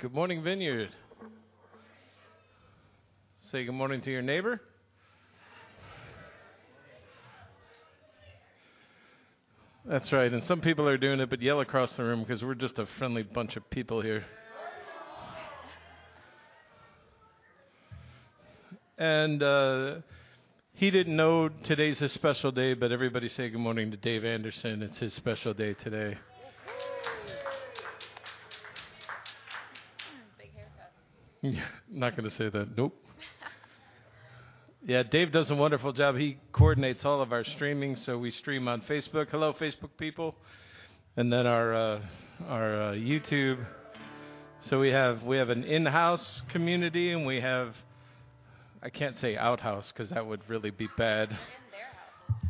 Good morning, Vineyard. Say good morning to your neighbor. That's right, and some people are doing it, but yell across the room because we're just a friendly bunch of people here. And uh, he didn't know today's his special day, but everybody say good morning to Dave Anderson. It's his special day today. Not going to say that. Nope. Yeah, Dave does a wonderful job. He coordinates all of our streaming, so we stream on Facebook. Hello, Facebook people, and then our uh, our uh, YouTube. So we have we have an in-house community, and we have I can't say outhouse because that would really be bad.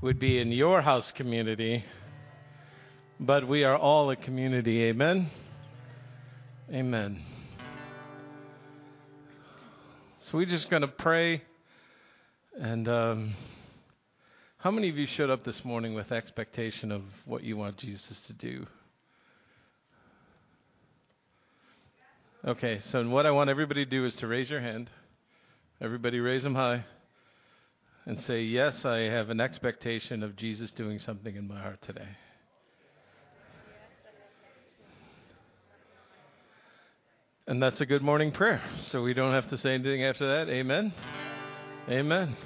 Would be in your house community, but we are all a community. Amen. Amen. So we're just going to pray. And um, how many of you showed up this morning with expectation of what you want Jesus to do? Okay, so what I want everybody to do is to raise your hand. Everybody raise them high and say, Yes, I have an expectation of Jesus doing something in my heart today. And that's a good morning prayer. So we don't have to say anything after that. Amen. Amen.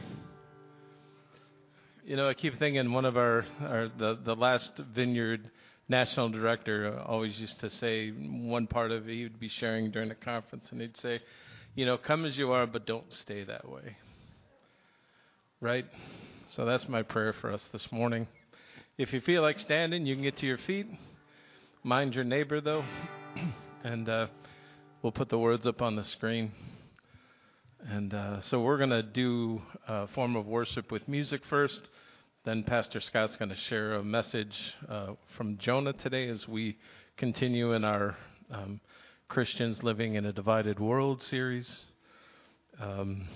You know, I keep thinking one of our, our the, the last vineyard national director always used to say one part of it he would be sharing during a conference and he'd say, you know, come as you are, but don't stay that way. Right? So that's my prayer for us this morning. If you feel like standing, you can get to your feet. Mind your neighbor, though. and uh, We'll put the words up on the screen. And uh, so we're going to do a form of worship with music first. Then Pastor Scott's going to share a message uh, from Jonah today as we continue in our um, Christians Living in a Divided World series. Um,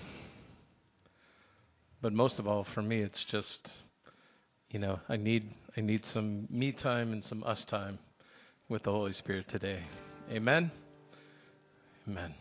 but most of all, for me, it's just, you know, I need I need some me time and some us time with the Holy Spirit today. Amen. Amen.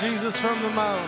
Jesus from the mountains.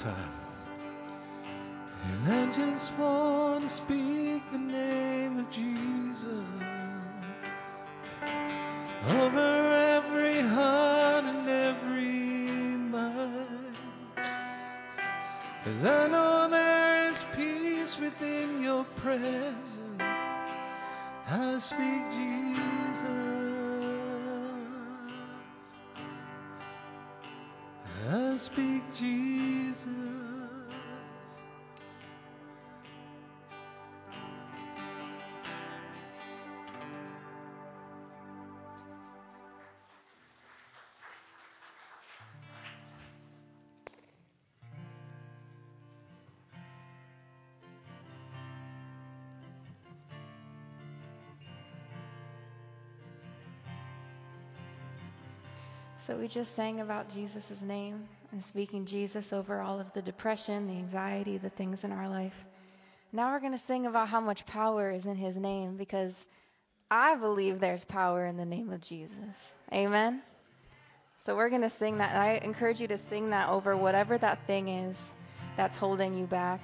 So we just sang about Jesus' name and speaking Jesus over all of the depression, the anxiety, the things in our life. Now we're going to sing about how much power is in his name because I believe there's power in the name of Jesus. Amen. So we're going to sing that. And I encourage you to sing that over whatever that thing is that's holding you back.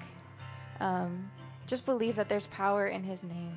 Um, just believe that there's power in his name.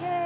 Every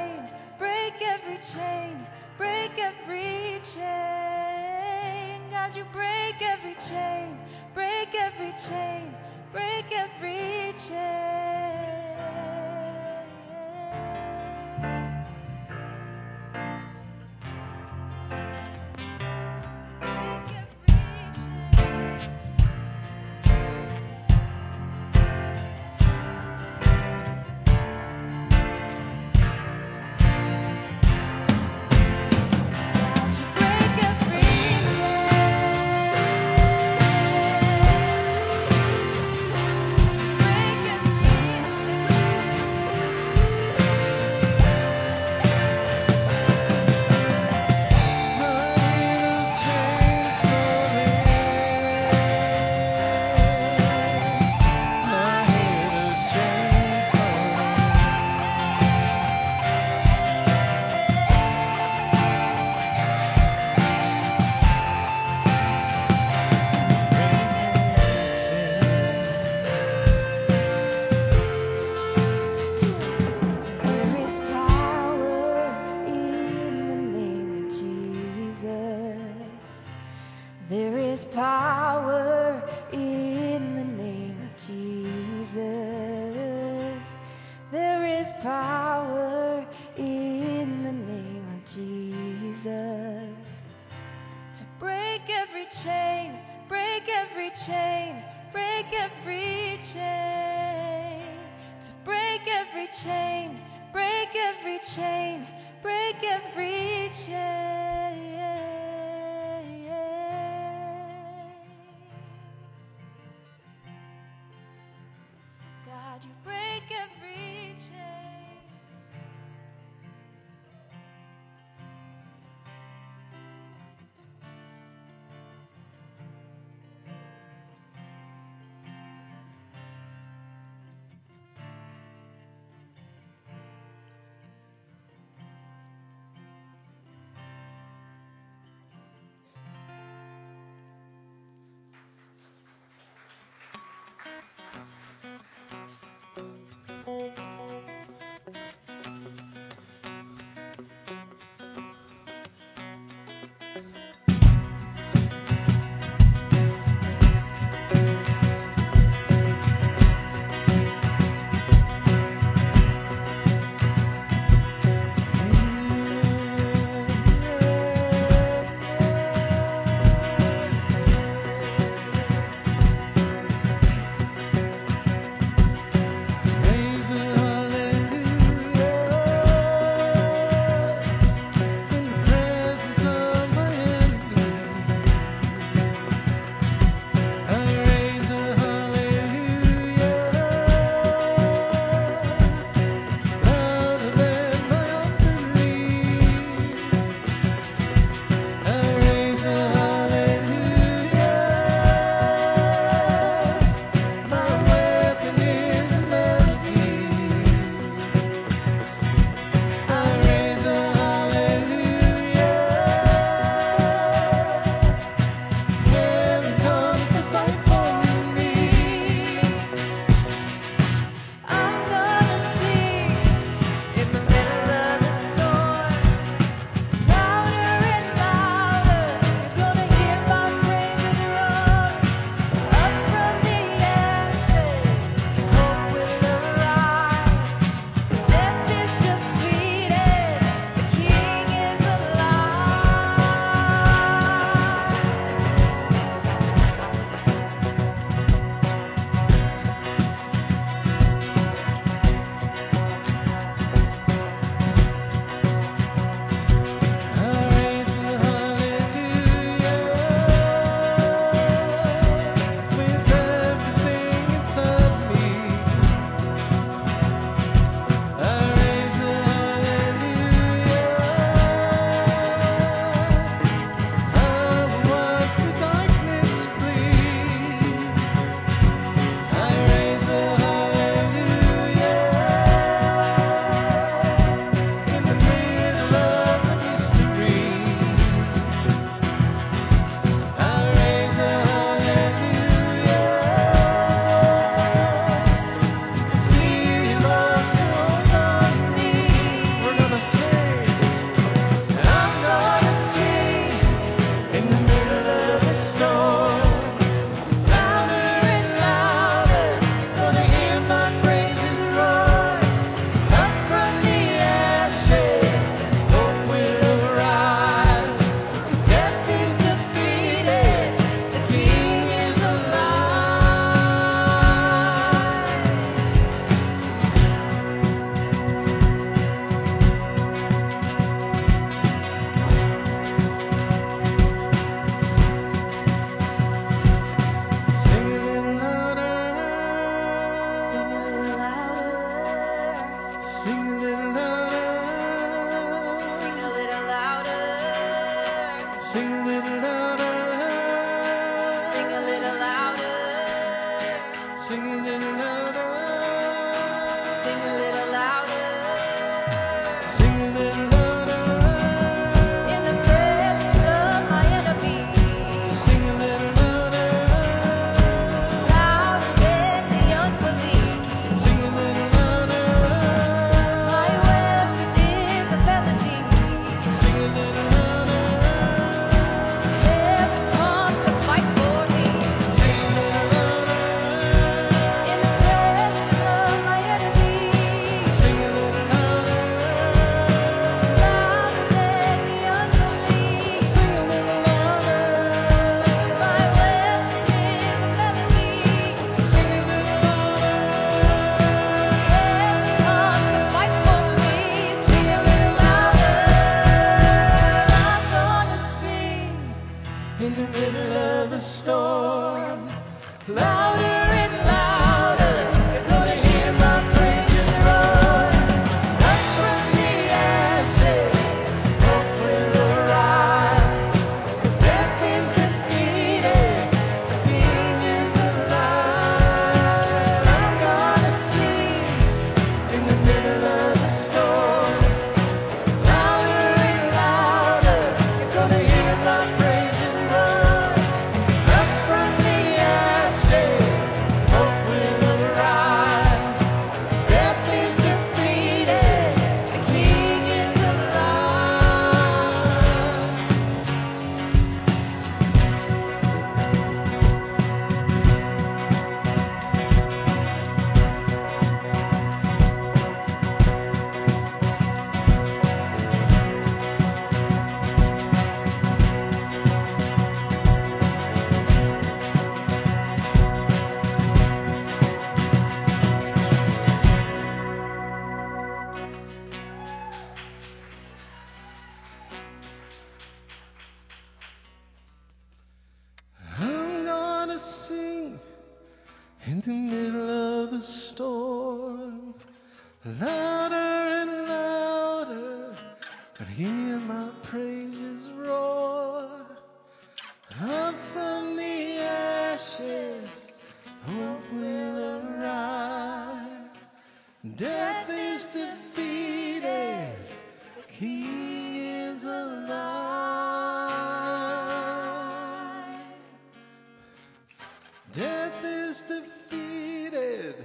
death is defeated.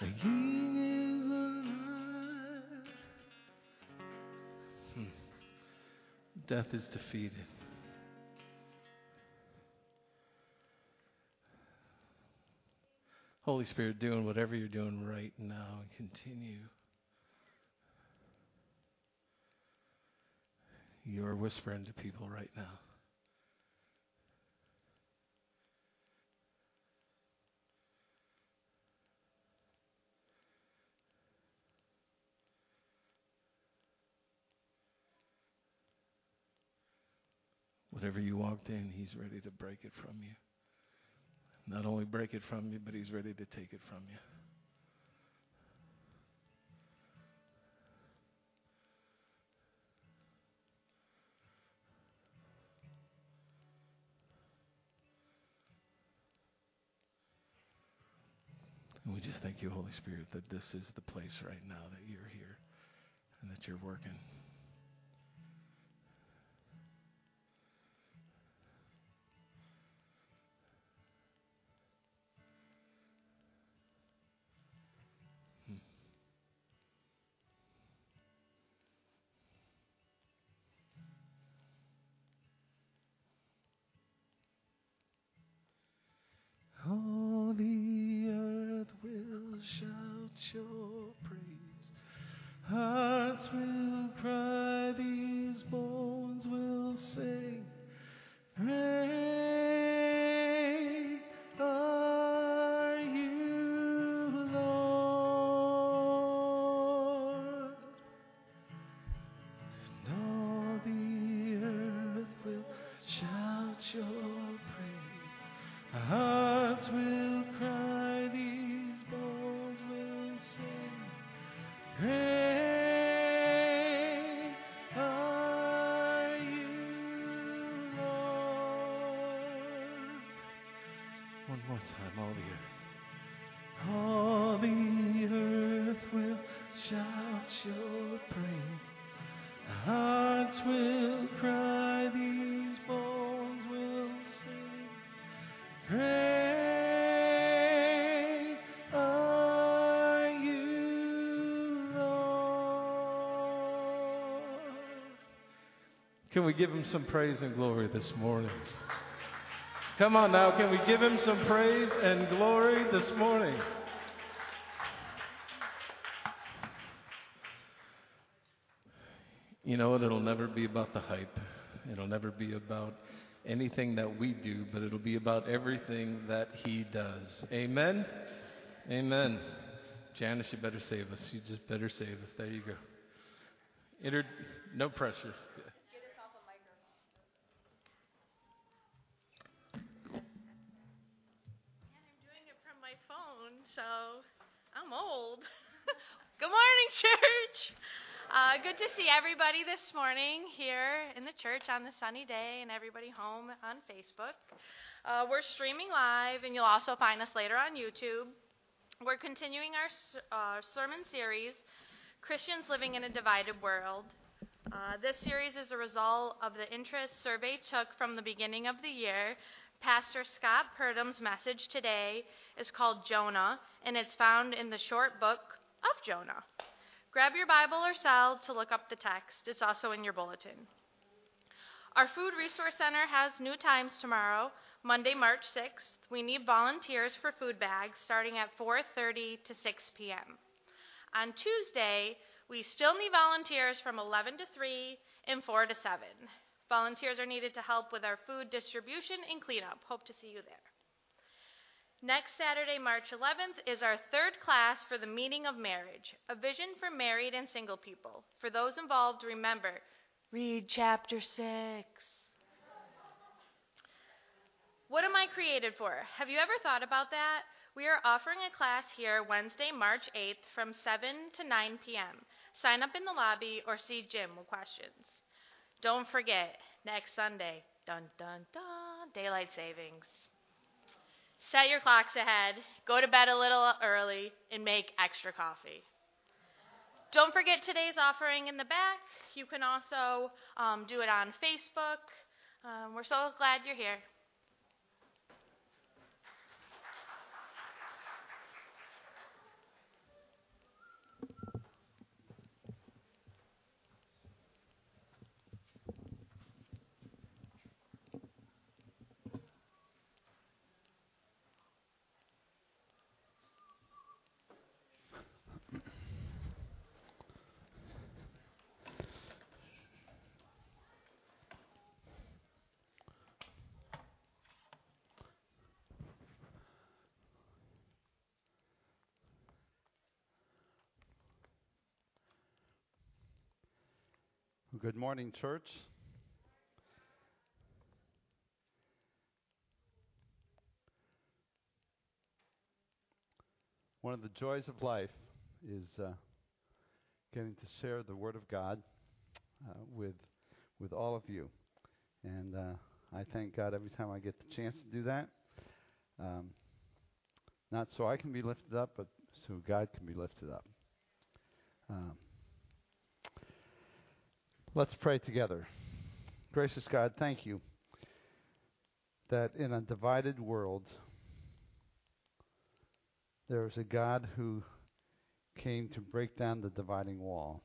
The King is alive. Hmm. Death is defeated. Holy Spirit, doing whatever you're doing right now and continue. You are whispering to people right now. Whatever you walked in, He's ready to break it from you. Not only break it from you, but He's ready to take it from you. And we just thank you, Holy Spirit, that this is the place right now that you're here and that you're working. We give him some praise and glory this morning? Come on now, can we give him some praise and glory this morning? You know what? It'll never be about the hype. It'll never be about anything that we do, but it'll be about everything that he does. Amen? Amen. Janice, you better save us. You just better save us. There you go. Inter- no pressure. And I'm doing it from my phone, so I'm old. good morning, church. Uh, good to see everybody this morning here in the church on the sunny day, and everybody home on Facebook. Uh, we're streaming live, and you'll also find us later on YouTube. We're continuing our uh, sermon series, Christians Living in a Divided World. Uh, this series is a result of the interest survey took from the beginning of the year Pastor Scott Purdam's message today is called Jonah, and it's found in the short book of Jonah. Grab your Bible or cell to look up the text. It's also in your bulletin. Our Food Resource Center has new times tomorrow, Monday, March 6th. We need volunteers for food bags starting at 4:30 to 6 p.m. On Tuesday, we still need volunteers from 11 to 3 and 4 to 7. Volunteers are needed to help with our food distribution and cleanup. Hope to see you there. Next Saturday, March 11th, is our third class for the meaning of marriage, a vision for married and single people. For those involved, remember, read chapter 6. What am I created for? Have you ever thought about that? We are offering a class here Wednesday, March 8th from 7 to 9 p.m. Sign up in the lobby or see Jim with questions. Don't forget, next Sunday, dun dun dun, daylight savings. Set your clocks ahead, go to bed a little early, and make extra coffee. Don't forget today's offering in the back. You can also um, do it on Facebook. Um, we're so glad you're here. Good morning, church. One of the joys of life is uh, getting to share the Word of God uh, with with all of you, and uh, I thank God every time I get the chance to do that. Um, not so I can be lifted up, but so God can be lifted up. Um, Let's pray together. Gracious God, thank you that in a divided world, there is a God who came to break down the dividing wall.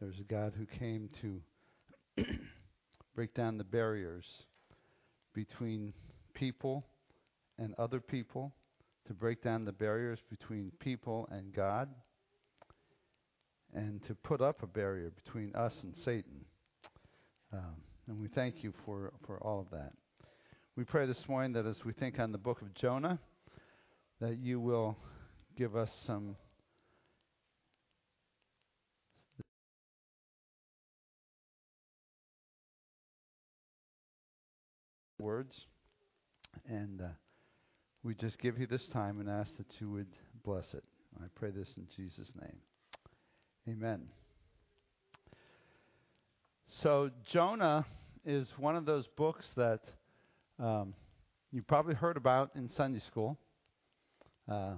There's a God who came to break down the barriers between people and other people, to break down the barriers between people and God and to put up a barrier between us and Satan. Um, and we thank you for, for all of that. We pray this morning that as we think on the book of Jonah, that you will give us some words. And uh, we just give you this time and ask that you would bless it. I pray this in Jesus' name. Amen. So, Jonah is one of those books that um, you probably heard about in Sunday school. Uh,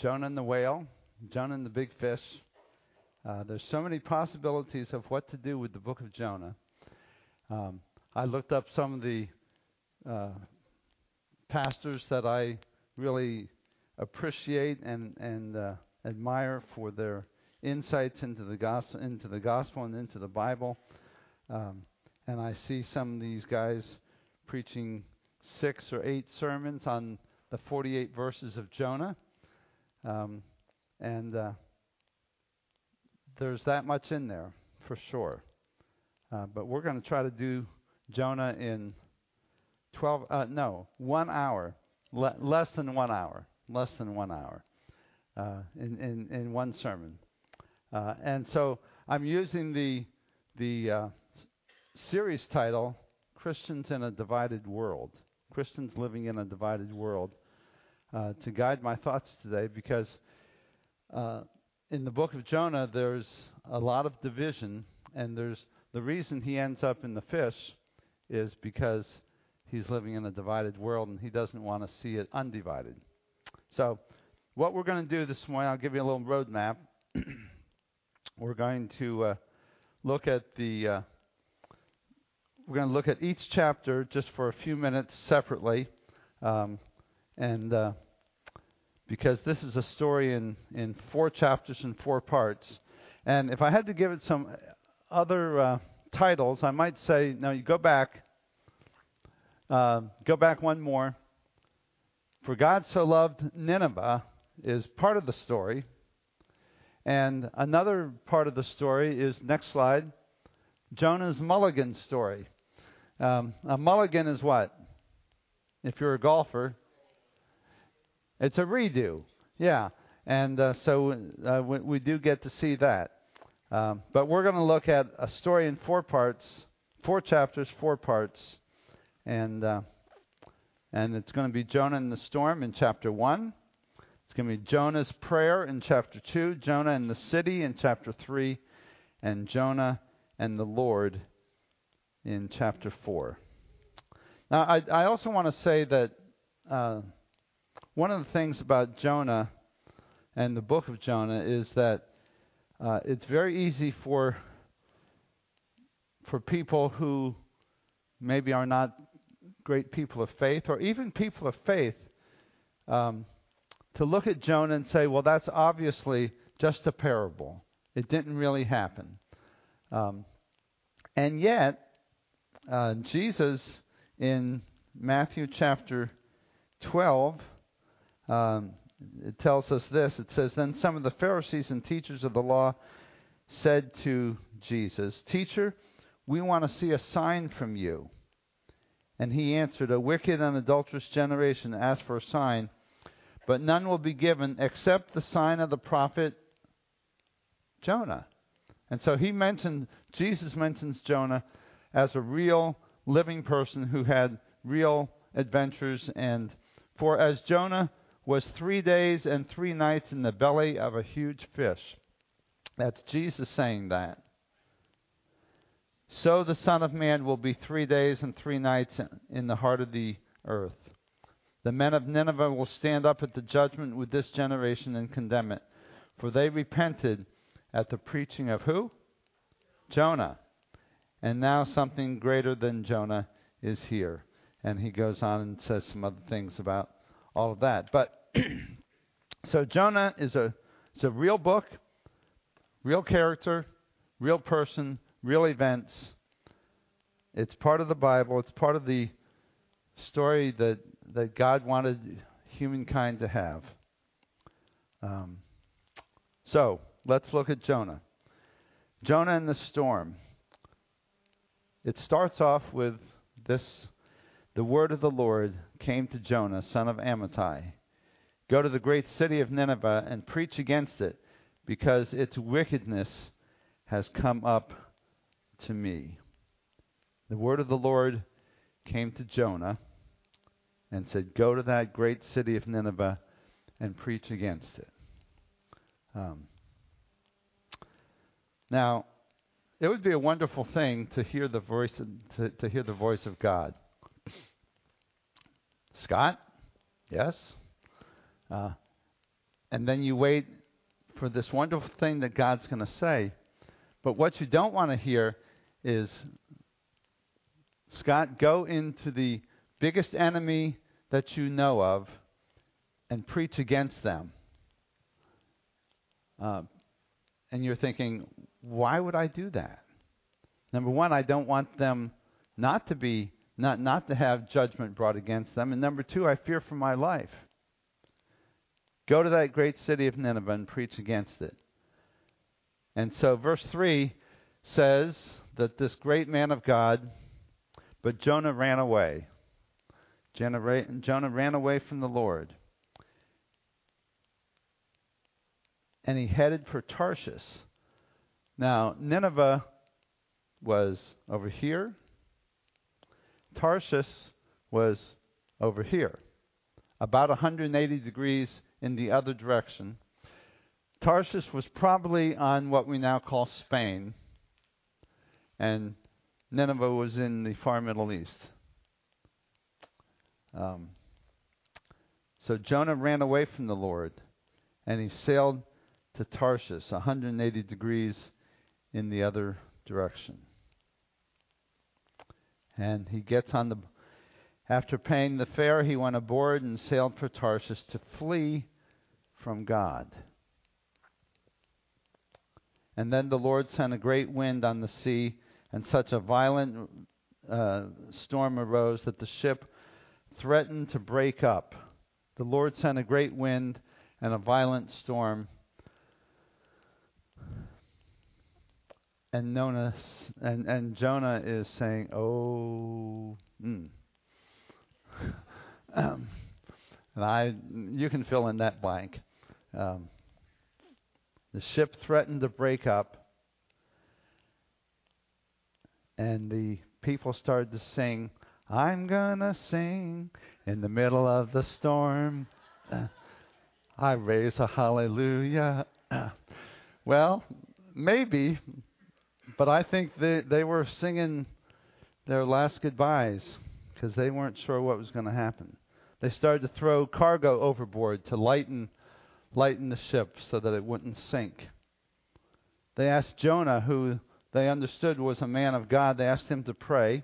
Jonah and the whale, Jonah and the big fish. Uh, there's so many possibilities of what to do with the book of Jonah. Um, I looked up some of the uh, pastors that I really appreciate and and uh, admire for their insights into the gospel, into the gospel, and into the Bible. Um, and I see some of these guys preaching six or eight sermons on the 48 verses of Jonah, um, and uh, there's that much in there for sure. Uh, but we're going to try to do Jonah in 12, uh, no, one hour, le- less than one hour, less than one hour uh, in, in, in one sermon. Uh, and so I'm using the, the uh, series title, Christians in a Divided World. Christians living in a divided world, uh, to guide my thoughts today because uh, in the book of Jonah there's a lot of division, and there's the reason he ends up in the fish is because he's living in a divided world and he doesn't want to see it undivided. So, what we're going to do this morning, I'll give you a little roadmap. we're going to uh, look at the. Uh, we're going to look at each chapter just for a few minutes separately, um, and uh, because this is a story in in four chapters and four parts, and if I had to give it some other uh, titles, I might say, now you go back uh, go back one more. For God so loved Nineveh is part of the story. And another part of the story is, next slide, Jonah's mulligan story. Um, a mulligan is what? If you're a golfer, it's a redo. Yeah. And uh, so uh, we, we, do get to see that. Um, but we're going to look at a story in four parts, four chapters, four parts and uh, and it's going to be Jonah in the storm in chapter one. Going to be Jonah's prayer in chapter two, Jonah in the city in chapter three, and Jonah and the Lord in chapter four. Now, I, I also want to say that uh, one of the things about Jonah and the book of Jonah is that uh, it's very easy for for people who maybe are not great people of faith, or even people of faith, um, to look at Jonah and say, well, that's obviously just a parable. It didn't really happen. Um, and yet, uh, Jesus in Matthew chapter 12, um, it tells us this. It says, Then some of the Pharisees and teachers of the law said to Jesus, Teacher, we want to see a sign from you. And he answered, A wicked and adulterous generation asks for a sign, but none will be given except the sign of the prophet Jonah. And so he mentioned, Jesus mentions Jonah as a real living person who had real adventures. And for as Jonah was three days and three nights in the belly of a huge fish. That's Jesus saying that. So the Son of Man will be three days and three nights in the heart of the earth. The men of Nineveh will stand up at the judgment with this generation and condemn it. For they repented at the preaching of who? Jonah. And now something greater than Jonah is here. And he goes on and says some other things about all of that. But so Jonah is a, is a real book, real character, real person real events. It's part of the Bible. It's part of the story that, that God wanted humankind to have. Um, so, let's look at Jonah. Jonah and the storm. It starts off with this The word of the Lord came to Jonah, son of Amittai. Go to the great city of Nineveh and preach against it, because its wickedness has come up to me. The word of the Lord came to Jonah and said, Go to that great city of Nineveh and preach against it. Um, now, it would be a wonderful thing to hear the voice of, to, to hear the voice of God. Scott? Yes. Uh, and then you wait for this wonderful thing that God's going to say. But what you don't want to hear is Scott, go into the biggest enemy that you know of and preach against them. Uh, and you're thinking, why would I do that? Number one, I don't want them not to be not not to have judgment brought against them, and number two, I fear for my life. Go to that great city of Nineveh and preach against it. And so, verse three says that this great man of God, but Jonah ran away. Jonah ran away from the Lord. And he headed for Tarshish. Now, Nineveh was over here. Tarshish was over here, about 180 degrees in the other direction. Tarshish was probably on what we now call Spain, and Nineveh was in the far Middle East. Um, so Jonah ran away from the Lord, and he sailed to Tarshish, 180 degrees in the other direction. And he gets on the. After paying the fare, he went aboard and sailed for Tarshish to flee from God. And then the Lord sent a great wind on the sea, and such a violent uh, storm arose that the ship threatened to break up. The Lord sent a great wind and a violent storm. And, Jonah, and, and Jonah is saying, Oh, mm. um, and I, you can fill in that blank. Um, the ship threatened to break up, and the people started to sing, I'm gonna sing in the middle of the storm. I raise a hallelujah. Well, maybe, but I think they they were singing their last goodbyes because they weren't sure what was going to happen. They started to throw cargo overboard to lighten lighten the ship so that it wouldn't sink. They asked Jonah, who they understood was a man of God, they asked him to pray.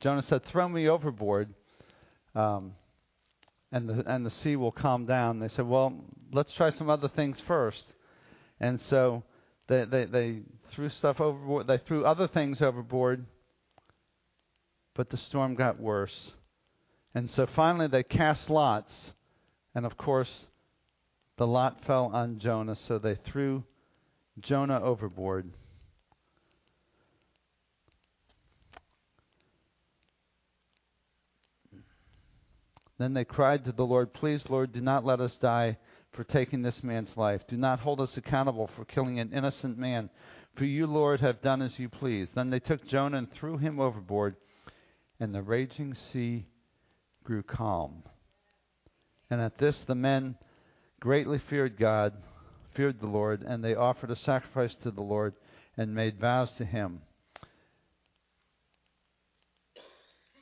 Jonah said, Throw me overboard, um, and, the, and the sea will calm down. They said, Well, let's try some other things first. And so they, they, they threw stuff overboard. They threw other things overboard, but the storm got worse. And so finally they cast lots, and of course, the lot fell on Jonah, so they threw Jonah overboard. Then they cried to the Lord, Please, Lord, do not let us die for taking this man's life. Do not hold us accountable for killing an innocent man. For you, Lord, have done as you please. Then they took Jonah and threw him overboard, and the raging sea grew calm. And at this the men greatly feared God, feared the Lord, and they offered a sacrifice to the Lord and made vows to him.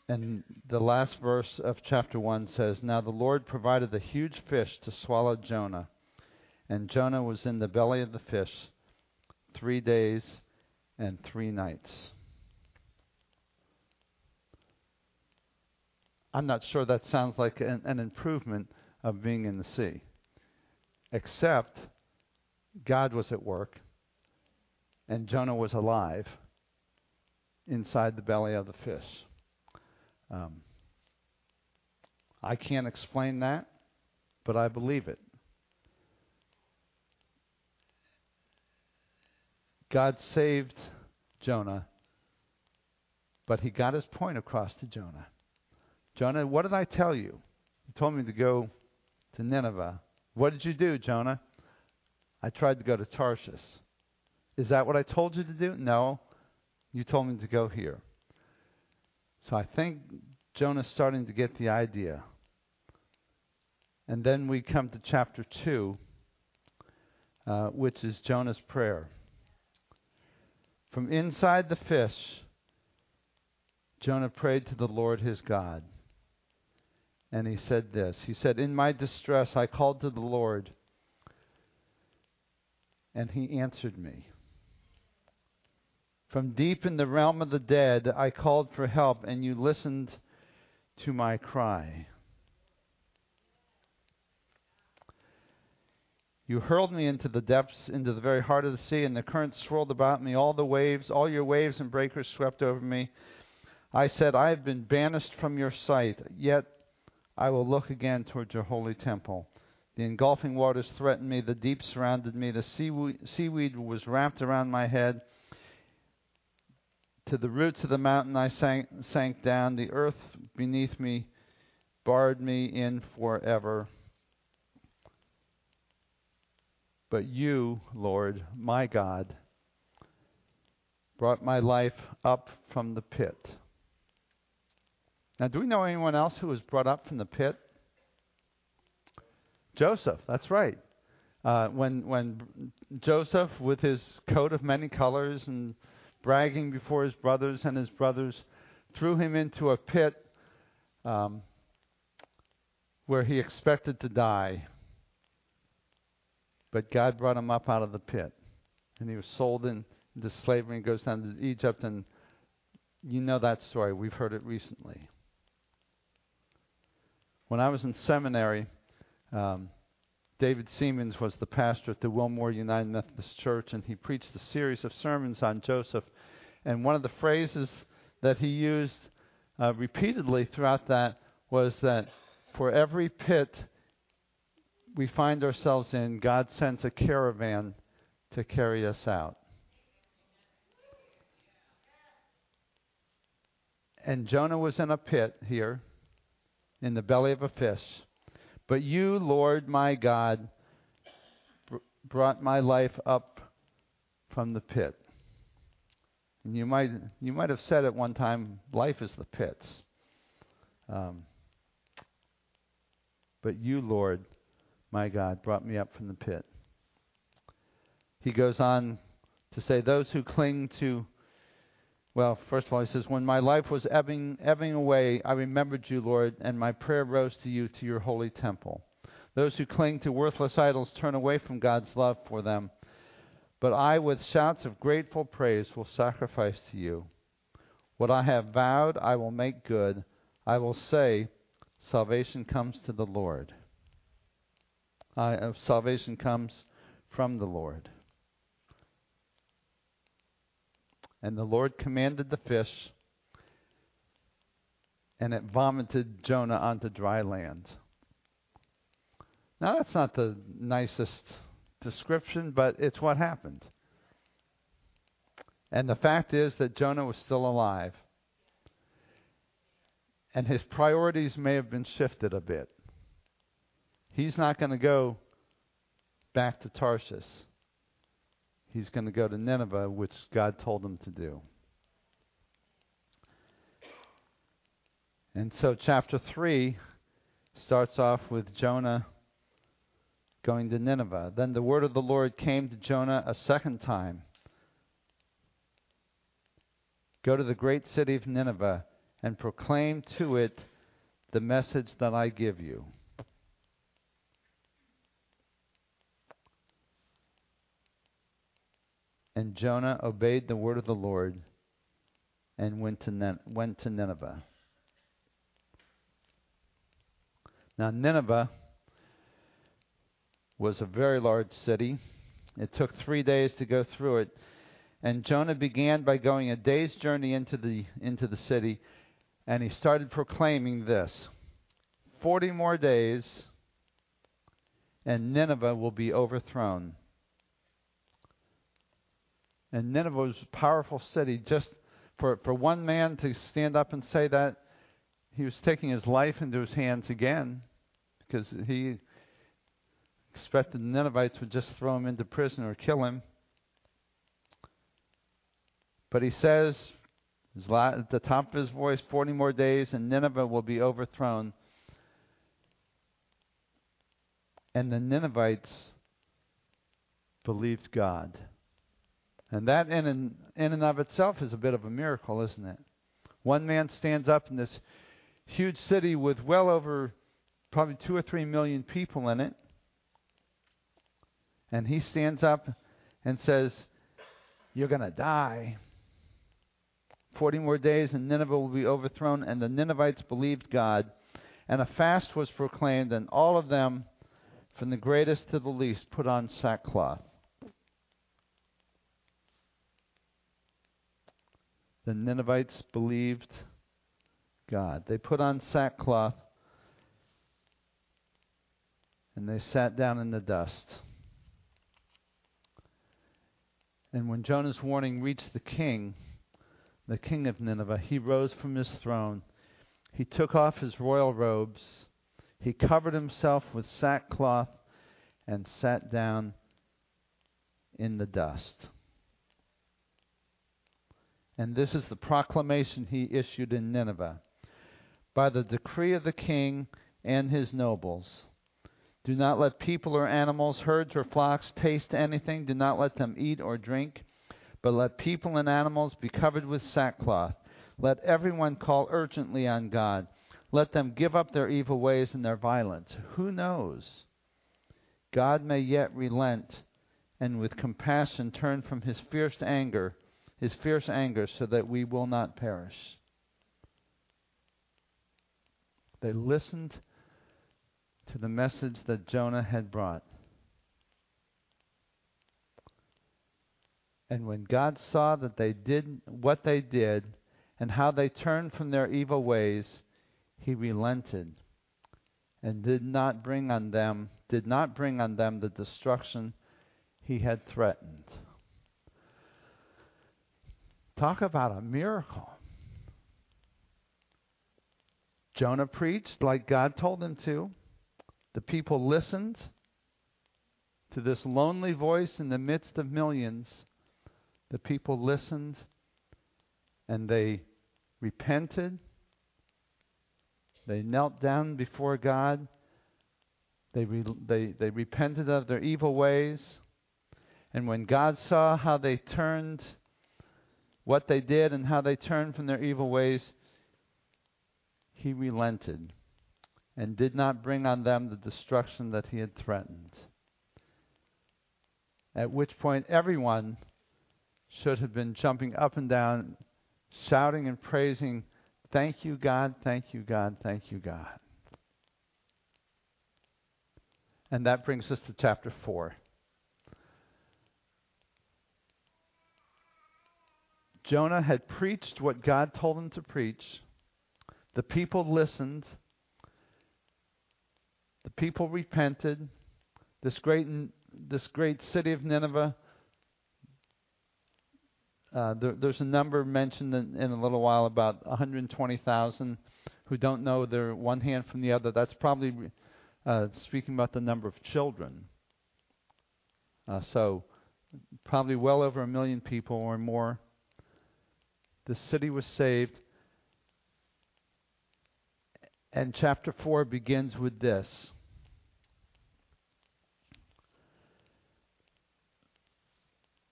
And the last verse of chapter 1 says Now the Lord provided a huge fish to swallow Jonah, and Jonah was in the belly of the fish three days and three nights. I'm not sure that sounds like an, an improvement of being in the sea, except God was at work and Jonah was alive inside the belly of the fish. Um, I can't explain that, but I believe it. God saved Jonah, but he got his point across to Jonah. Jonah, what did I tell you? You told me to go to Nineveh. What did you do, Jonah? I tried to go to Tarshish. Is that what I told you to do? No. You told me to go here. So I think Jonah's starting to get the idea. And then we come to chapter 2, uh, which is Jonah's prayer. From inside the fish, Jonah prayed to the Lord his God. And he said this He said, In my distress I called to the Lord, and he answered me. From deep in the realm of the dead I called for help, and you listened to my cry. You hurled me into the depths, into the very heart of the sea, and the current swirled about me. All the waves, all your waves and breakers swept over me. I said, I have been banished from your sight, yet I will look again towards your holy temple. The engulfing waters threatened me, the deep surrounded me, the seaweed was wrapped around my head. To the roots of the mountain I sank, sank down, the earth beneath me barred me in forever. But you, Lord, my God, brought my life up from the pit. Now, do we know anyone else who was brought up from the pit? Joseph, that's right. Uh, when when Joseph, with his coat of many colors and bragging before his brothers, and his brothers threw him into a pit um, where he expected to die. But God brought him up out of the pit. And he was sold in, into slavery and goes down to Egypt. And you know that story. We've heard it recently. When I was in seminary, um, David Seamands was the pastor at the Wilmore United Methodist Church, and he preached a series of sermons on Joseph. And one of the phrases that he used uh, repeatedly throughout that was that for every pit we find ourselves in, God sends a caravan to carry us out. And Jonah was in a pit here, in the belly of a fish. But you, Lord my God, br- brought my life up from the pit. And you might you might have said at one time, life is the pits. Um, but you, Lord, my God, brought me up from the pit. He goes on to say, Those who cling to, well, first of all, he says, When my life was ebbing, ebbing away, I remembered you, Lord, and my prayer rose to you, to your holy temple. Those who cling to worthless idols turn away from God's love for them. But I, with shouts of grateful praise, will sacrifice to you. What I have vowed, I will make good. I will say, Salvation comes to the Lord uh, salvation comes from the Lord. And the Lord commanded the fish, and it vomited Jonah onto dry land. Now, that's not the nicest description, but it's what happened. And the fact is that Jonah was still alive. And his priorities may have been shifted a bit. He's not going to go back to Tarshish. He's going to go to Nineveh, which God told him to do. And so, chapter 3 starts off with Jonah going to Nineveh. Then the word of the Lord came to Jonah a second time Go to the great city of Nineveh and proclaim to it the message that I give you. And Jonah obeyed the word of the Lord and went to, went to Nineveh. Now, Nineveh was a very large city. It took three days to go through it. And Jonah began by going a day's journey into the, into the city, and he started proclaiming this 40 more days, and Nineveh will be overthrown. And Nineveh was a powerful city. Just for, for one man to stand up and say that, he was taking his life into his hands again because he expected the Ninevites would just throw him into prison or kill him. But he says, at the top of his voice, 40 more days and Nineveh will be overthrown. And the Ninevites believed God. And that in and, in and of itself is a bit of a miracle, isn't it? One man stands up in this huge city with well over probably two or three million people in it. And he stands up and says, You're going to die. Forty more days and Nineveh will be overthrown. And the Ninevites believed God. And a fast was proclaimed, and all of them, from the greatest to the least, put on sackcloth. The Ninevites believed God. They put on sackcloth and they sat down in the dust. And when Jonah's warning reached the king, the king of Nineveh, he rose from his throne. He took off his royal robes. He covered himself with sackcloth and sat down in the dust. And this is the proclamation he issued in Nineveh. By the decree of the king and his nobles, do not let people or animals, herds or flocks taste anything. Do not let them eat or drink, but let people and animals be covered with sackcloth. Let everyone call urgently on God. Let them give up their evil ways and their violence. Who knows? God may yet relent and with compassion turn from his fierce anger his fierce anger so that we will not perish. They listened to the message that Jonah had brought. And when God saw that they did what they did and how they turned from their evil ways, he relented and did not bring on them did not bring on them the destruction he had threatened. Talk about a miracle. Jonah preached like God told him to. The people listened to this lonely voice in the midst of millions. The people listened and they repented. They knelt down before God. They, re- they, they repented of their evil ways. And when God saw how they turned what they did and how they turned from their evil ways, he relented and did not bring on them the destruction that he had threatened. At which point, everyone should have been jumping up and down, shouting and praising, Thank you, God, thank you, God, thank you, God. And that brings us to chapter 4. Jonah had preached what God told him to preach. The people listened. The people repented. This great, this great city of Nineveh, uh, there, there's a number mentioned in, in, a little while about 120,000 who don't know their one hand from the other. That's probably uh, speaking about the number of children. Uh, so, probably well over a million people or more the city was saved. And chapter 4 begins with this.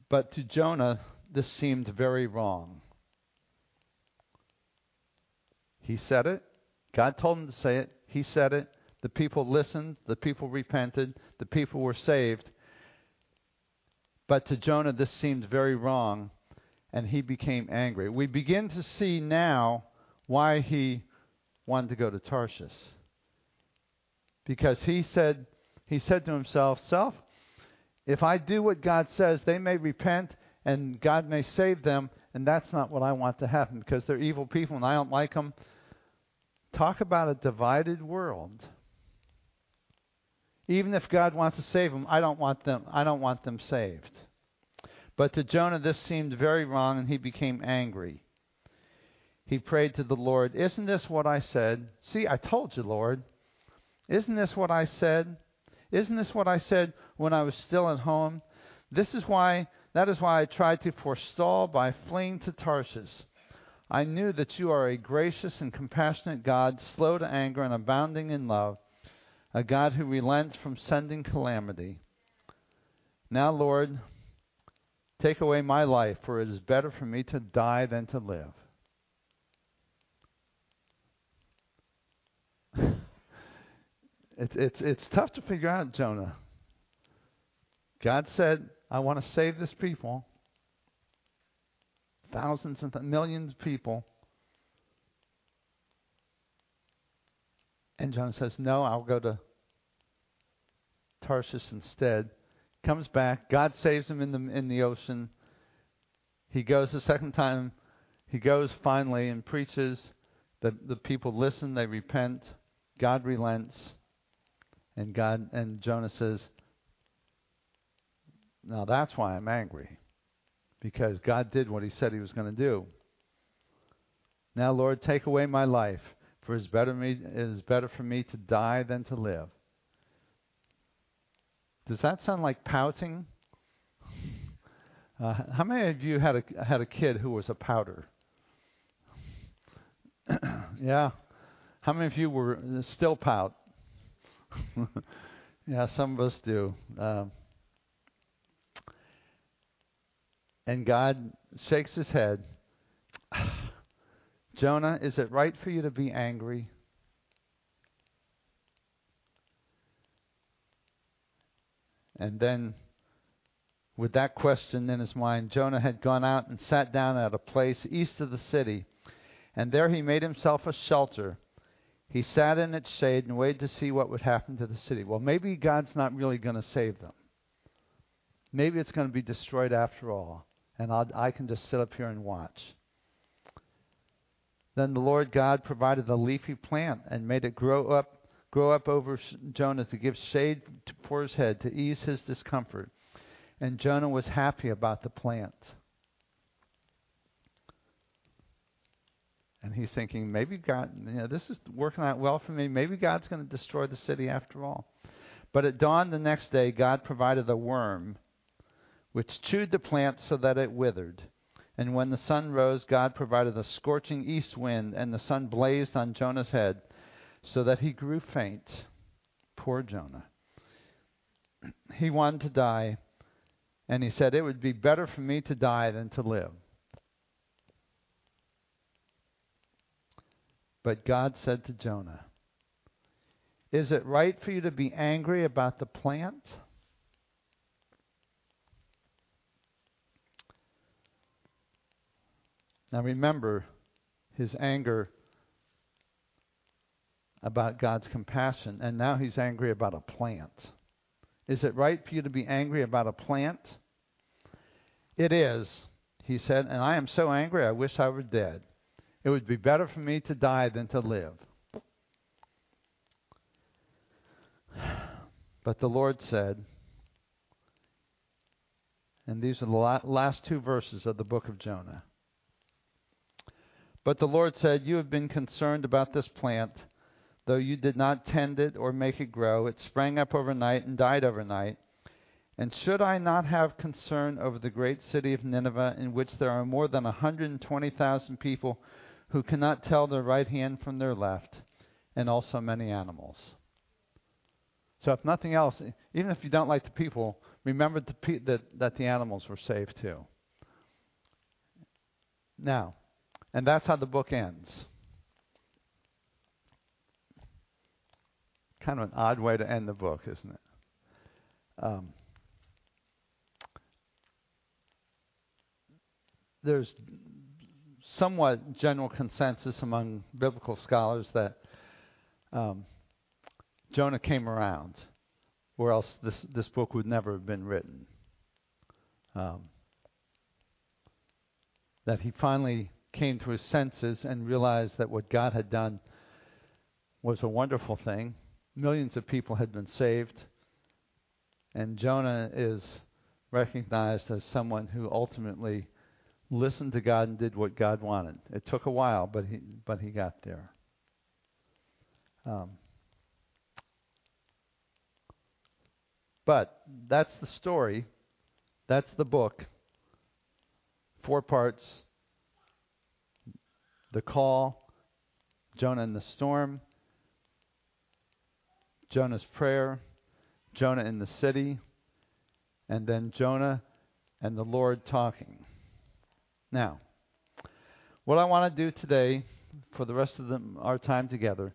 But to Jonah, this seemed very wrong. He said it. God told him to say it. He said it. The people listened. The people repented. The people were saved. But to Jonah, this seemed very wrong and he became angry. We begin to see now why he wanted to go to Tarshish. Because he said he said to himself, "Self, if I do what God says, they may repent and God may save them, and that's not what I want to happen because they're evil people and I don't like them." Talk about a divided world. Even if God wants to save them, I don't want them I don't want them saved. But to Jonah this seemed very wrong, and he became angry. He prayed to the Lord, Isn't this what I said? See, I told you, Lord. Isn't this what I said? Isn't this what I said when I was still at home? This is why, that is why I tried to forestall by fleeing to Tarshish. I knew that you are a gracious and compassionate God, slow to anger and abounding in love, a God who relents from sending calamity. Now, Lord, Take away my life, for it is better for me to die than to live. it's, it's, it's tough to figure out, Jonah. God said, I want to save this people, thousands and th- millions of people. And Jonah says, No, I'll go to Tarsus instead. Comes back. God saves him in the, in the ocean. He goes the second time. He goes finally and preaches. The, the people listen, they repent. God relents. And God and Jonah says, Now that's why I'm angry. Because God did what he said he was going to do. Now, Lord, take away my life, for it is better, me, it is better for me to die than to live. Does that sound like pouting? Uh, how many of you had a had a kid who was a pouter? yeah. How many of you were still pout? yeah, some of us do. Um, and God shakes his head. Jonah, is it right for you to be angry? And then, with that question in his mind, Jonah had gone out and sat down at a place east of the city, and there he made himself a shelter. He sat in its shade and waited to see what would happen to the city. Well, maybe God's not really going to save them. Maybe it's going to be destroyed after all, and I'll, I can just sit up here and watch. Then the Lord God provided a leafy plant and made it grow up grow up over Jonah to give shade for his head to ease his discomfort. And Jonah was happy about the plant. And he's thinking, maybe God, you know, this is working out well for me. Maybe God's going to destroy the city after all. But at dawn the next day, God provided a worm which chewed the plant so that it withered. And when the sun rose, God provided a scorching east wind, and the sun blazed on Jonah's head so that he grew faint. Poor Jonah. He wanted to die, and he said, It would be better for me to die than to live. But God said to Jonah, Is it right for you to be angry about the plant? Now remember, his anger about God's compassion, and now he's angry about a plant. Is it right for you to be angry about a plant? It is, he said, and I am so angry I wish I were dead. It would be better for me to die than to live. But the Lord said, and these are the last two verses of the book of Jonah. But the Lord said, You have been concerned about this plant Though you did not tend it or make it grow, it sprang up overnight and died overnight. And should I not have concern over the great city of Nineveh, in which there are more than 120,000 people who cannot tell their right hand from their left, and also many animals? So, if nothing else, even if you don't like the people, remember the pe- that, that the animals were saved too. Now, and that's how the book ends. Kind of an odd way to end the book, isn't it? Um, there's somewhat general consensus among biblical scholars that um, Jonah came around, or else this this book would never have been written. Um, that he finally came to his senses and realized that what God had done was a wonderful thing, millions of people had been saved. And Jonah is recognized as someone who ultimately listened to God and did what God wanted. It took a while, but he but he got there. Um, but that's the story. That's the book. Four parts. The call, Jonah in the storm, Jonah's prayer, Jonah in the city, and then Jonah and the Lord talking. Now, what I want to do today, for the rest of the, our time together,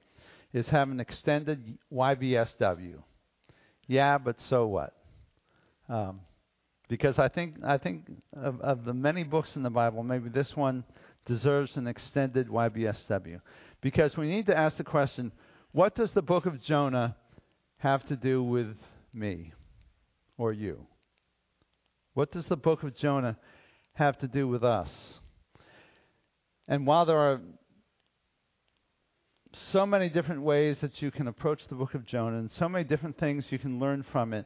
is have an extended YBSW. Yeah, but so what? Um, because I think I think of, of the many books in the Bible, maybe this one deserves an extended YBSW. Because we need to ask the question, what does the book of Jonah have to do with me or you? What does the book of Jonah have to do with us? And while there are so many different ways that you can approach the book of Jonah and so many different things you can learn from it,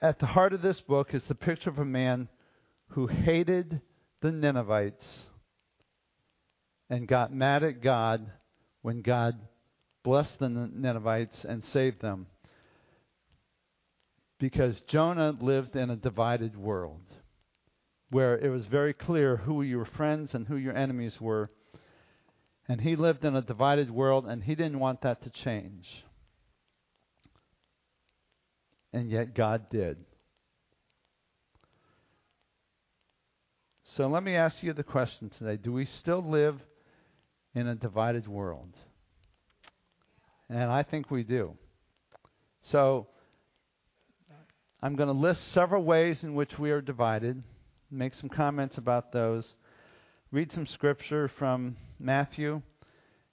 at the heart of this book is the picture of a man who hated the Ninevites and got mad at God when God blessed the Ninevites and saved them. Because Jonah lived in a divided world where it was very clear who your friends and who your enemies were. And he lived in a divided world, and he didn't want that to change. And yet God did. So let me ask you the question today Do we still live in a divided world? And I think we do. So I'm going to list several ways in which we are divided, make some comments about those, read some scripture from Matthew,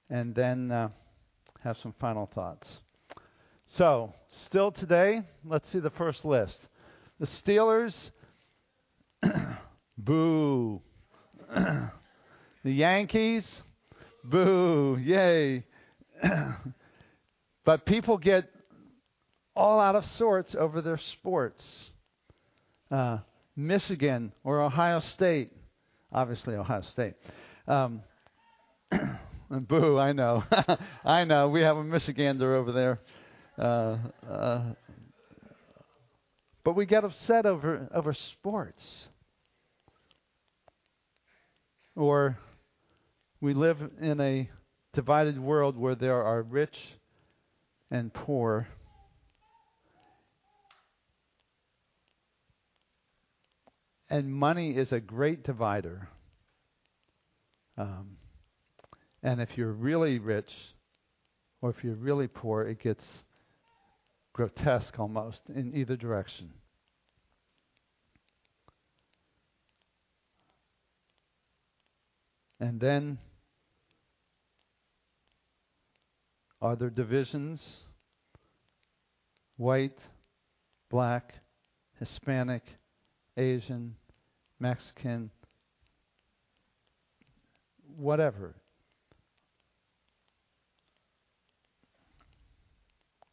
and then uh, have some final thoughts. So, still today, let's see the first list. The Steelers, boo. the Yankees, boo, yay. but people get all out of sorts over their sports. Uh, Michigan or Ohio State, obviously Ohio State. Um, boo, I know. I know. We have a Michigander over there. Uh, uh, but we get upset over over sports. Or we live in a divided world where there are rich and poor. And money is a great divider. Um, and if you're really rich or if you're really poor, it gets grotesque almost in either direction. And then are there divisions? White, black, Hispanic, Asian, Mexican, whatever.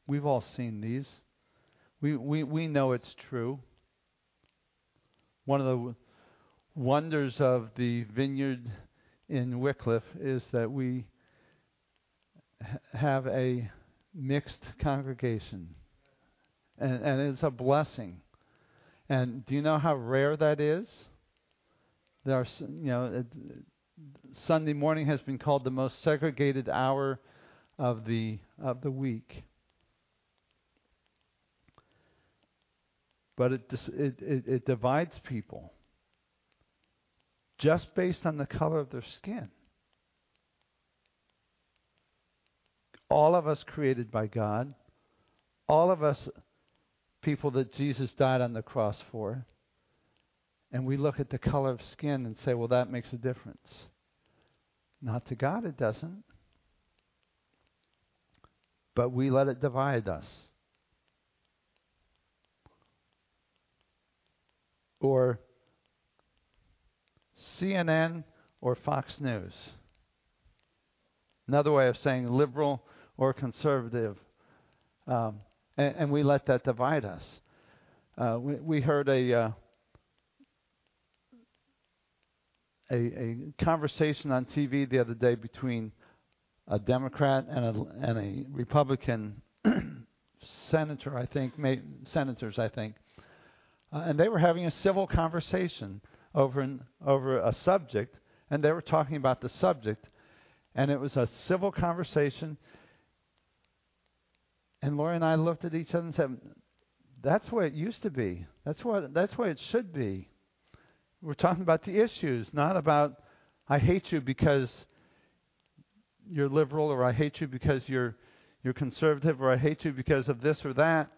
We've all seen these. We, we, we know it's true. One of the wonders of the vineyard in Wickliffe is that we have a mixed congregation, and, and it's a blessing. And do you know how rare that is? There are, you know, Sunday morning has been called the most segregated hour of the of the week. But it, it, it, it divides people just based on the color of their skin. All of us created by God, all of us people that Jesus died on the cross for, and we look at the color of skin and say, well, that makes a difference. Not to God, it doesn't. But we let it divide us. Or CNN or Fox News. Another way of saying liberal or conservative. Um, and, and, we let that divide us. Uh, we, we, heard a, uh, a, a conversation on TV the other day between a Democrat and a, and a Republican senator, I think, may, senators, I think, uh, and they were having a civil conversation over an, over a subject, and they were talking about the subject, and it was a civil conversation. And Lori and I looked at each other and said, "That's what it used to be. That's what that's what it should be." We're talking about the issues, not about I hate you because you're liberal, or I hate you because you're you're conservative, or I hate you because of this or that.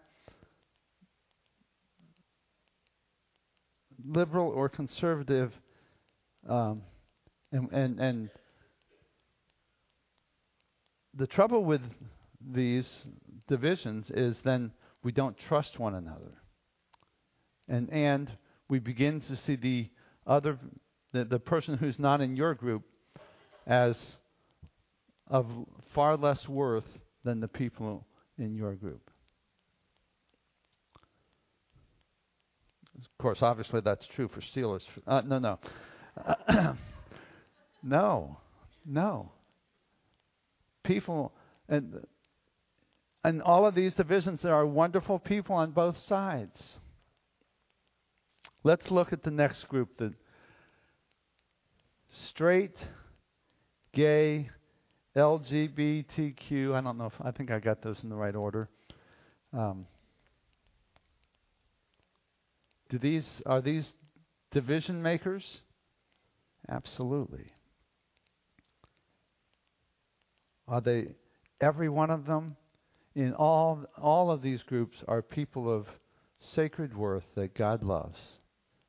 Liberal or conservative, um, and and and the trouble with these divisions is then we don't trust one another. And and we begin to see the other the, the person who's not in your group as of far less worth than the people in your group. Of course, obviously that's true for Steelers. Uh, no, no. no. No. People and and all of these divisions there are wonderful people on both sides. Let's look at the next group, the straight, gay, LGBTQ. I don't know if I think I got those in the right order. Um, do these are these division makers? Absolutely. Are they every one of them? In all all of these groups are people of sacred worth that God loves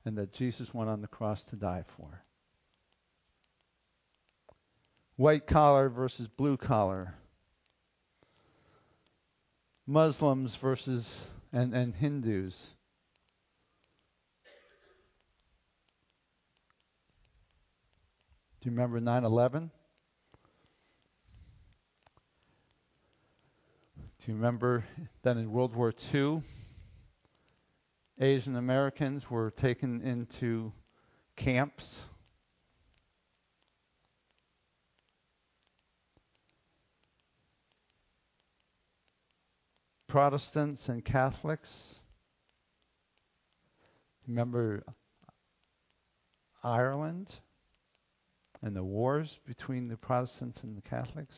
and that Jesus went on the cross to die for. White collar versus blue collar. Muslims versus and, and Hindus. Do you remember 9 11? You remember that in World War II, Asian Americans were taken into camps? Protestants and Catholics. Remember Ireland and the wars between the Protestants and the Catholics?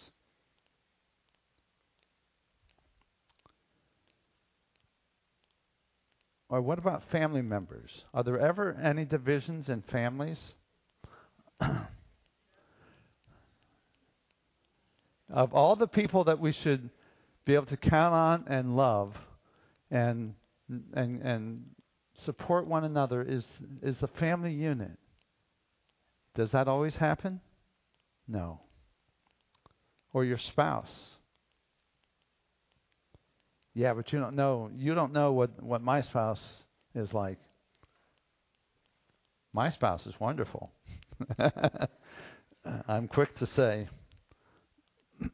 Or what about family members? Are there ever any divisions in families? of all the people that we should be able to count on and love and and and support one another is is the family unit. Does that always happen? No. Or your spouse. Yeah, but you don't know you don't know what, what my spouse is like. My spouse is wonderful. I'm quick to say.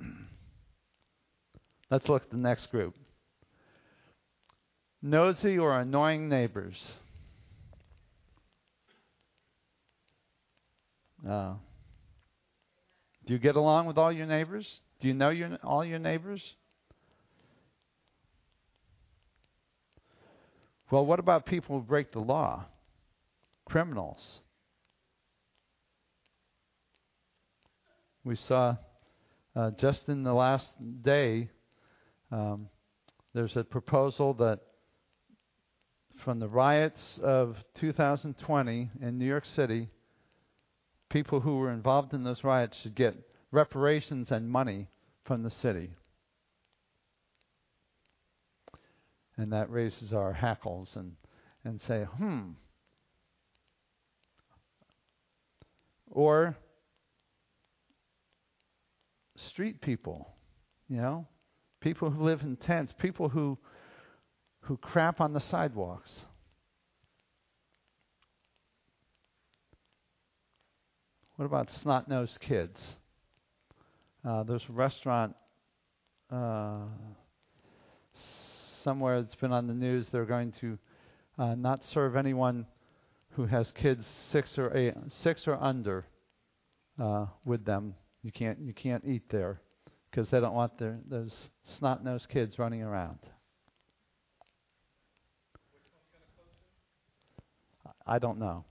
Let's look at the next group. Nosy or annoying neighbors. Uh, do you get along with all your neighbors? Do you know your, all your neighbors? Well, what about people who break the law? Criminals. We saw uh, just in the last day, um, there's a proposal that from the riots of 2020 in New York City, people who were involved in those riots should get reparations and money from the city. And that raises our hackles and and say, hmm. Or street people, you know, people who live in tents, people who who crap on the sidewalks. What about snot nosed kids? Uh, there's a restaurant uh, somewhere it's been on the news they're going to uh, not serve anyone who has kids six or eight, six or under uh, with them. You can't you can't eat there because they don't want their those snot-nosed kids running around. I don't know.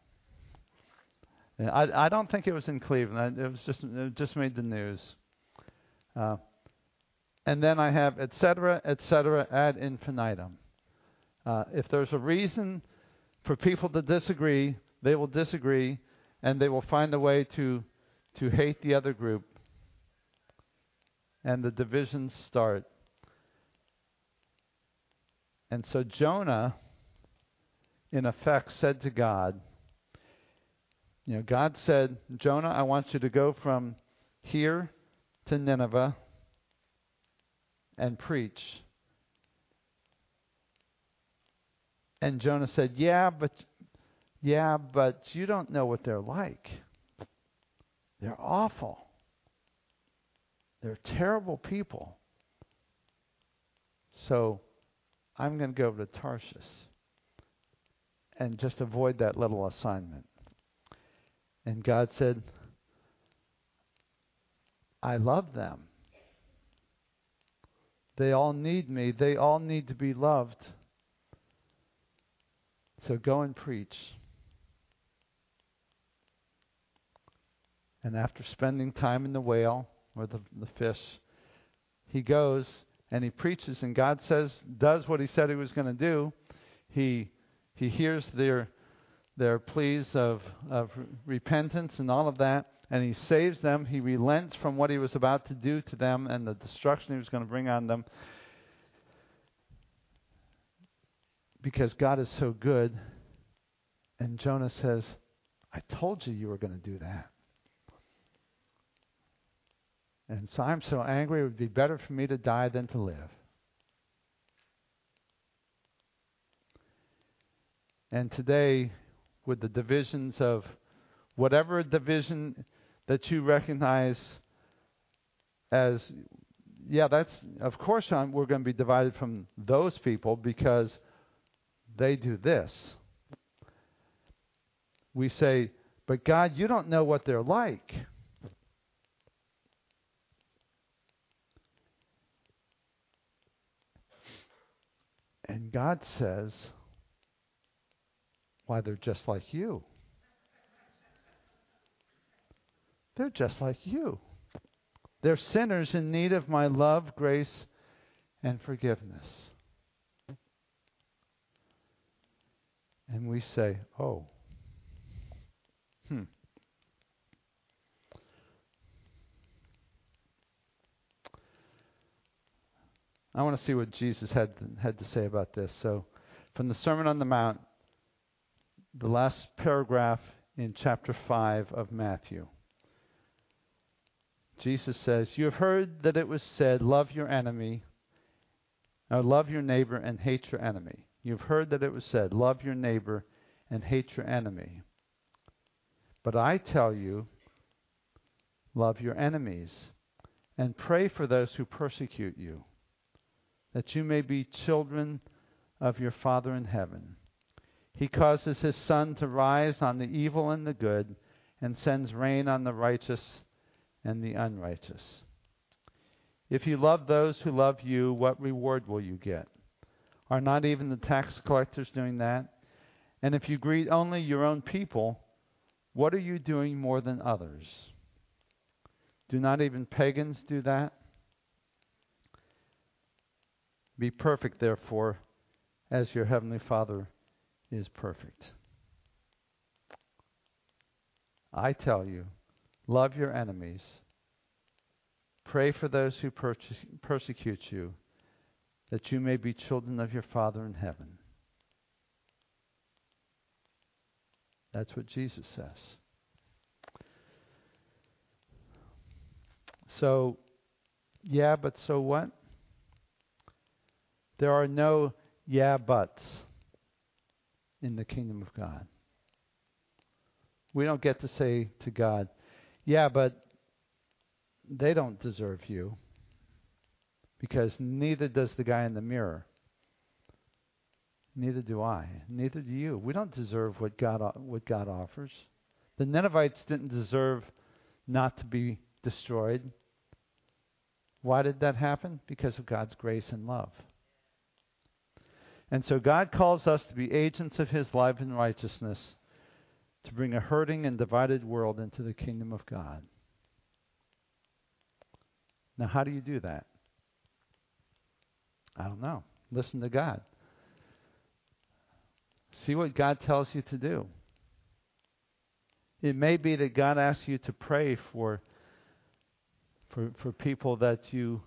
I I don't think it was in Cleveland. It was just it just made the news. Uh, and then I have etc., etc., ad infinitum. Uh, if there's a reason for people to disagree, they will disagree, and they will find a way to to hate the other group. and the divisions start. And so Jonah, in effect, said to God, you know, God said, Jonah, I want you to go from here to Nineveh and preach. And Jonah said, Yeah, but yeah, but you don't know what they're like. They're awful. They're terrible people. So I'm going to go to Tarshish and just avoid that little assignment. And God said, I love them. They all need me. They all need to be loved. So go and preach. And after spending time in the whale or the, the fish, he goes and he preaches, and God says, does what he said he was going to do. He, he hears their, their pleas of, of repentance and all of that, and he saves them. He relents from what he was about to do to them and the destruction he was going to bring on them. Because God is so good. And Jonah says, I told you you were going to do that. And so I'm so angry, it would be better for me to die than to live. And today, with the divisions of whatever division that you recognize as, yeah, that's, of course, I'm, we're going to be divided from those people because they do this. We say, but God, you don't know what they're like. And God says, why, they're just like you. They're just like you. They're sinners in need of my love, grace, and forgiveness. And we say, oh, hmm. I want to see what Jesus had had to say about this. So, from the Sermon on the Mount, the last paragraph in chapter 5 of Matthew. Jesus says, You have heard that it was said, Love your enemy, or love your neighbor and hate your enemy. You've heard that it was said, Love your neighbor and hate your enemy. But I tell you, love your enemies and pray for those who persecute you, that you may be children of your Father in heaven. He causes his sun to rise on the evil and the good, and sends rain on the righteous and the unrighteous. If you love those who love you, what reward will you get? Are not even the tax collectors doing that? And if you greet only your own people, what are you doing more than others? Do not even pagans do that? Be perfect, therefore, as your heavenly Father is perfect. I tell you, love your enemies, pray for those who persecute you, that you may be children of your Father in heaven. That's what Jesus says. So, yeah, but so what? There are no yeah buts in the kingdom of God. We don't get to say to God, yeah, but they don't deserve you because neither does the guy in the mirror. Neither do I. Neither do you. We don't deserve what God what God offers. The Ninevites didn't deserve not to be destroyed. Why did that happen? Because of God's grace and love. And so God calls us to be agents of His life and righteousness to bring a hurting and divided world into the kingdom of God. Now, how do you do that? I don't know. Listen to God. See what God tells you to do. It may be that God asks you to pray for for, for people that you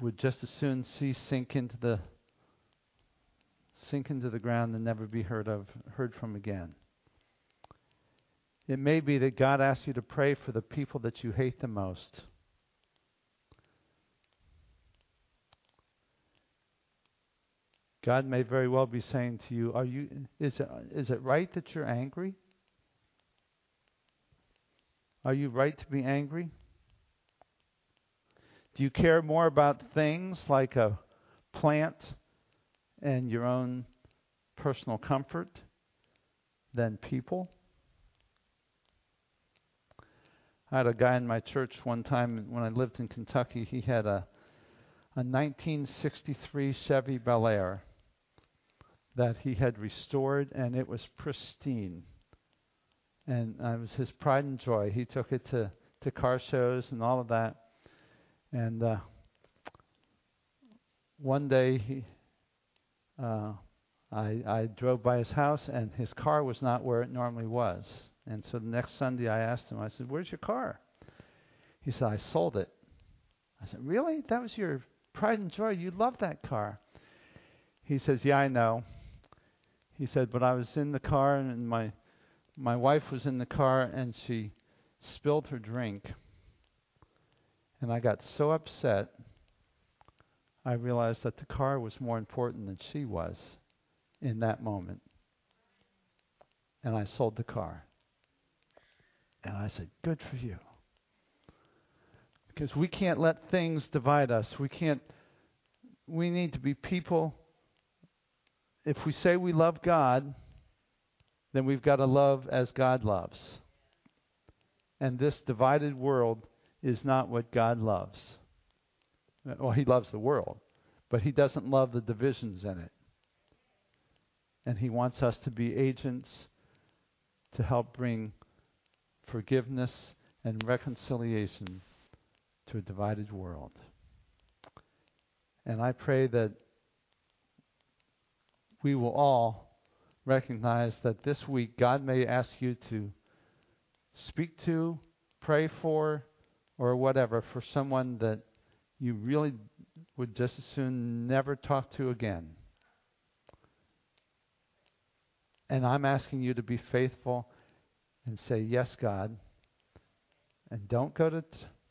would just as soon see sink into the sink into the ground and never be heard of heard from again. It may be that God asks you to pray for the people that you hate the most. God may very well be saying to you, "Are you is it, is it right that you're angry? Are you right to be angry? Do you care more about things like a plant and your own personal comfort than people? I had a guy in my church one time when I lived in Kentucky. He had a a 1963 Chevy Bel Air that he had restored, and it was pristine. And it was his pride and joy. He took it to to car shows and all of that. And uh, one day he, uh, I, I drove by his house, and his car was not where it normally was. And so the next Sunday, I asked him. I said, "Where's your car?" He said, "I sold it." I said, "Really? That was your pride and joy. You loved that car." He says, "Yeah, I know." He said, "But I was in the car, and my my wife was in the car, and she spilled her drink." And I got so upset, I realized that the car was more important than she was in that moment. And I sold the car. And I said, Good for you. Because we can't let things divide us. We can't, we need to be people. If we say we love God, then we've got to love as God loves. And this divided world is not what God loves. Well, He loves the world, but He doesn't love the divisions in it. And He wants us to be agents to help bring forgiveness and reconciliation to a divided world. And I pray that we will all recognize that this week God may ask you to speak to, pray for, or whatever for someone that you really would just as soon never talk to again. And I'm asking you to be faithful and say, Yes, God. And don't go to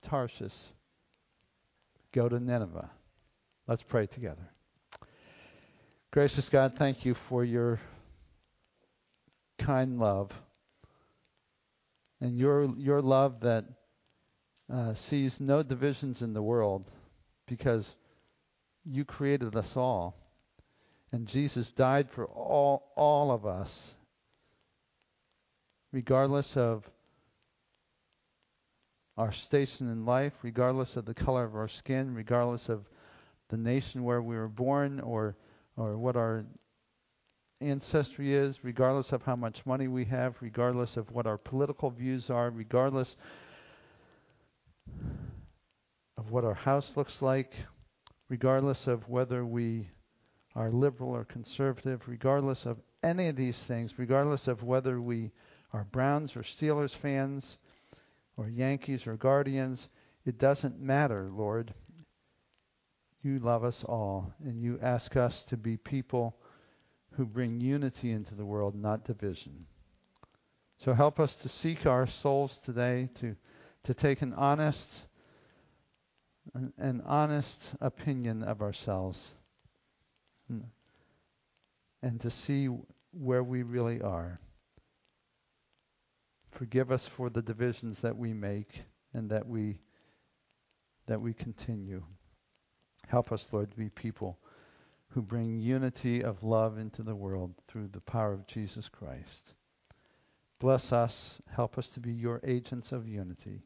Tarshish, go to Nineveh. Let's pray together. Gracious God, thank you for your kind love and your your love that uh, sees no divisions in the world because you created us all. And Jesus died for all, all of us, regardless of our station in life, regardless of the color of our skin, regardless of the nation where we were born or, or what our ancestry is, regardless of how much money we have, regardless of what our political views are, regardless of what our house looks like, regardless of whether we are liberal or conservative, regardless of any of these things, regardless of whether we are Browns or Steelers fans or Yankees or Guardians, it doesn't matter, Lord. You love us all, and you ask us to be people who bring unity into the world, not division. So help us to seek our souls today, to, to take an honest an, an honest opinion of ourselves and to see where we really are. Forgive us for the divisions that we make and that we that we continue. Help us, Lord, to be people who bring unity of love into the world through the power of Jesus Christ. Bless us. Help us to be your agents of unity.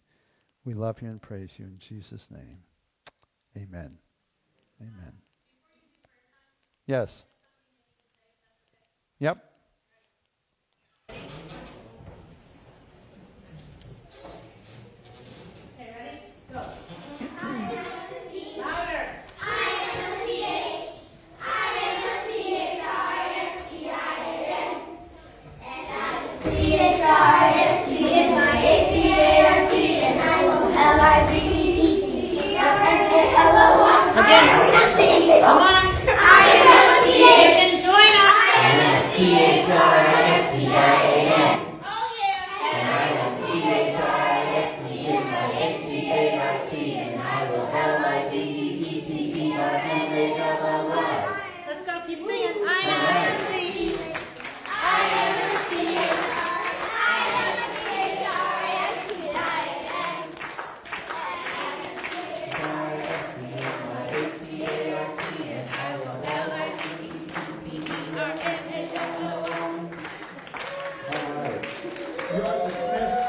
We love you and praise you in Jesus' name. Amen. Amen. Yes. Yep.